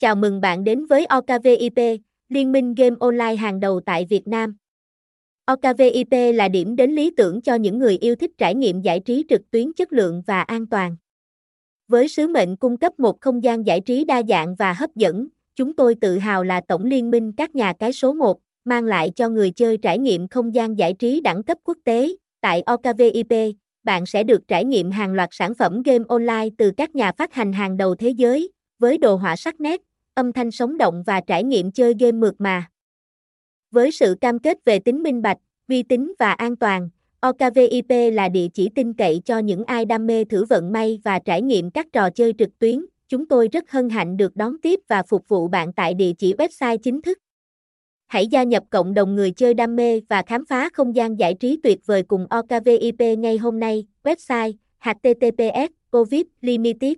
Chào mừng bạn đến với OKVIP, Liên minh game online hàng đầu tại Việt Nam. OKVIP là điểm đến lý tưởng cho những người yêu thích trải nghiệm giải trí trực tuyến chất lượng và an toàn. Với sứ mệnh cung cấp một không gian giải trí đa dạng và hấp dẫn, chúng tôi tự hào là tổng liên minh các nhà cái số 1, mang lại cho người chơi trải nghiệm không gian giải trí đẳng cấp quốc tế. Tại OKVIP, bạn sẽ được trải nghiệm hàng loạt sản phẩm game online từ các nhà phát hành hàng đầu thế giới, với đồ họa sắc nét, âm thanh sống động và trải nghiệm chơi game mượt mà. Với sự cam kết về tính minh bạch, uy tín và an toàn, OKVIP là địa chỉ tin cậy cho những ai đam mê thử vận may và trải nghiệm các trò chơi trực tuyến. Chúng tôi rất hân hạnh được đón tiếp và phục vụ bạn tại địa chỉ website chính thức. Hãy gia nhập cộng đồng người chơi đam mê và khám phá không gian giải trí tuyệt vời cùng OKVIP ngay hôm nay. Website https covid limited